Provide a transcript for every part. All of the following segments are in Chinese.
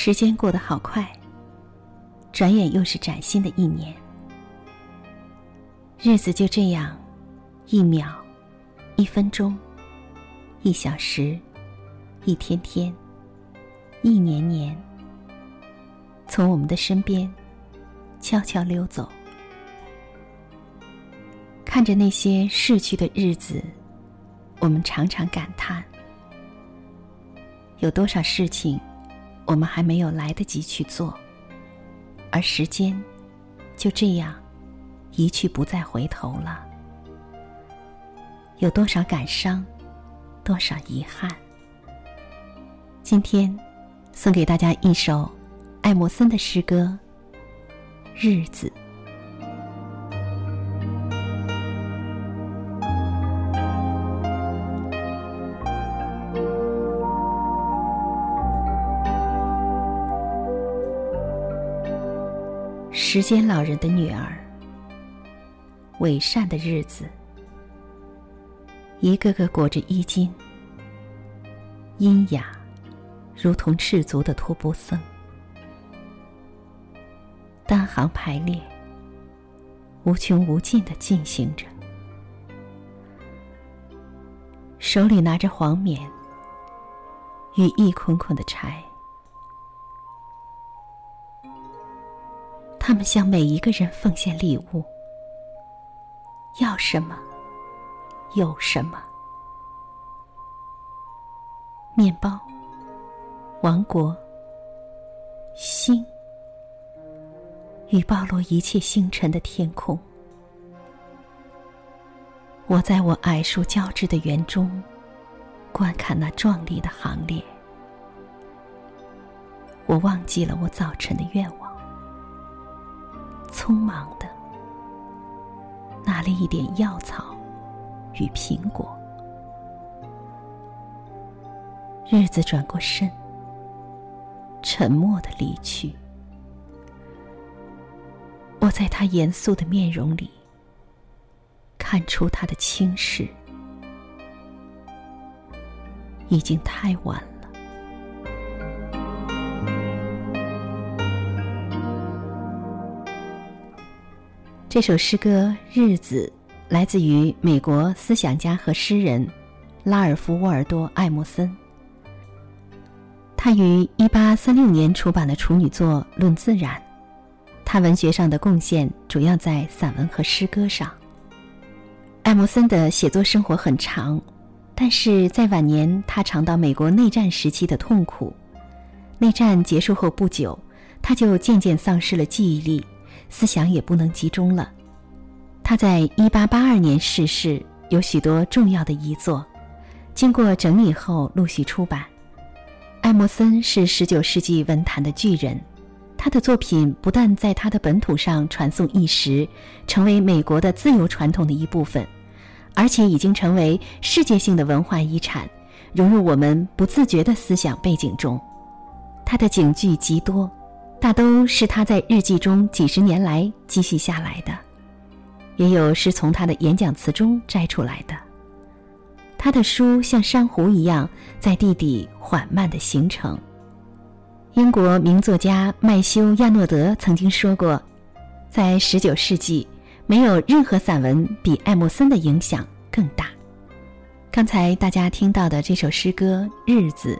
时间过得好快，转眼又是崭新的一年。日子就这样，一秒，一分钟，一小时，一天天，一年年，从我们的身边悄悄溜走。看着那些逝去的日子，我们常常感叹：有多少事情？我们还没有来得及去做，而时间就这样一去不再回头了。有多少感伤，多少遗憾？今天送给大家一首艾默森的诗歌《日子》。时间老人的女儿，伪善的日子，一个个裹着衣襟，阴雅，如同赤足的托钵僧，单行排列，无穷无尽的进行着，手里拿着黄棉与一捆捆的柴。他们向每一个人奉献礼物，要什么，有什么。面包，王国，星，与暴露一切星辰的天空。我在我矮树交织的园中，观看那壮丽的行列。我忘记了我早晨的愿望。匆忙的拿了一点药草与苹果，日子转过身，沉默的离去。我在他严肃的面容里看出他的轻视，已经太晚了。这首诗歌《日子》来自于美国思想家和诗人拉尔夫·沃尔多·艾默森。他于一八三六年出版的处女作《论自然》，他文学上的贡献主要在散文和诗歌上。艾默森的写作生活很长，但是在晚年，他尝到美国内战时期的痛苦。内战结束后不久，他就渐渐丧失了记忆力。思想也不能集中了。他在一八八二年逝世，有许多重要的遗作，经过整理后陆续出版。艾默森是十九世纪文坛的巨人，他的作品不但在他的本土上传颂一时，成为美国的自由传统的一部分，而且已经成为世界性的文化遗产，融入我们不自觉的思想背景中。他的警句极多。大都是他在日记中几十年来积蓄下来的，也有是从他的演讲词中摘出来的。他的书像珊瑚一样在地底缓慢的形成。英国名作家麦修·亚诺德曾经说过，在十九世纪，没有任何散文比艾默森的影响更大。刚才大家听到的这首诗歌《日子》，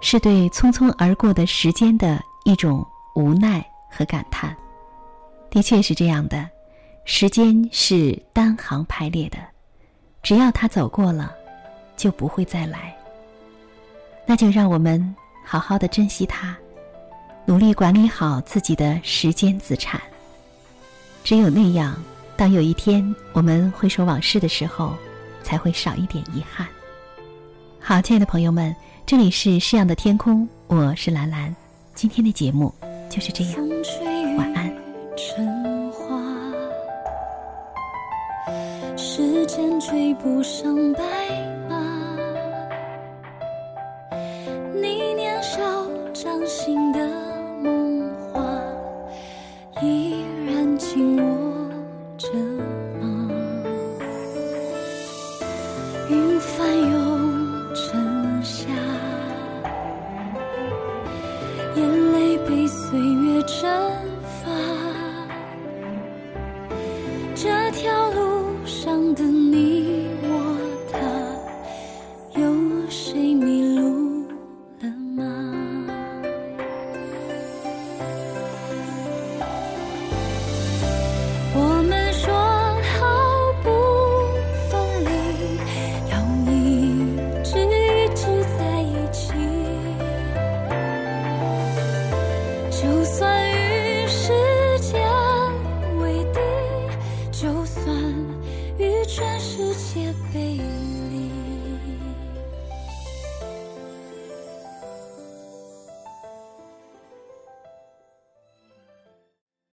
是对匆匆而过的时间的一种。无奈和感叹，的确是这样的。时间是单行排列的，只要他走过了，就不会再来。那就让我们好好的珍惜它，努力管理好自己的时间资产。只有那样，当有一天我们回首往事的时候，才会少一点遗憾。好，亲爱的朋友们，这里是诗样的天空，我是兰兰。今天的节目。就是这样，晚安。时间追不上白马，你年少掌心的梦话，依然紧握着吗？云翻涌这条路上的世界被雨淋。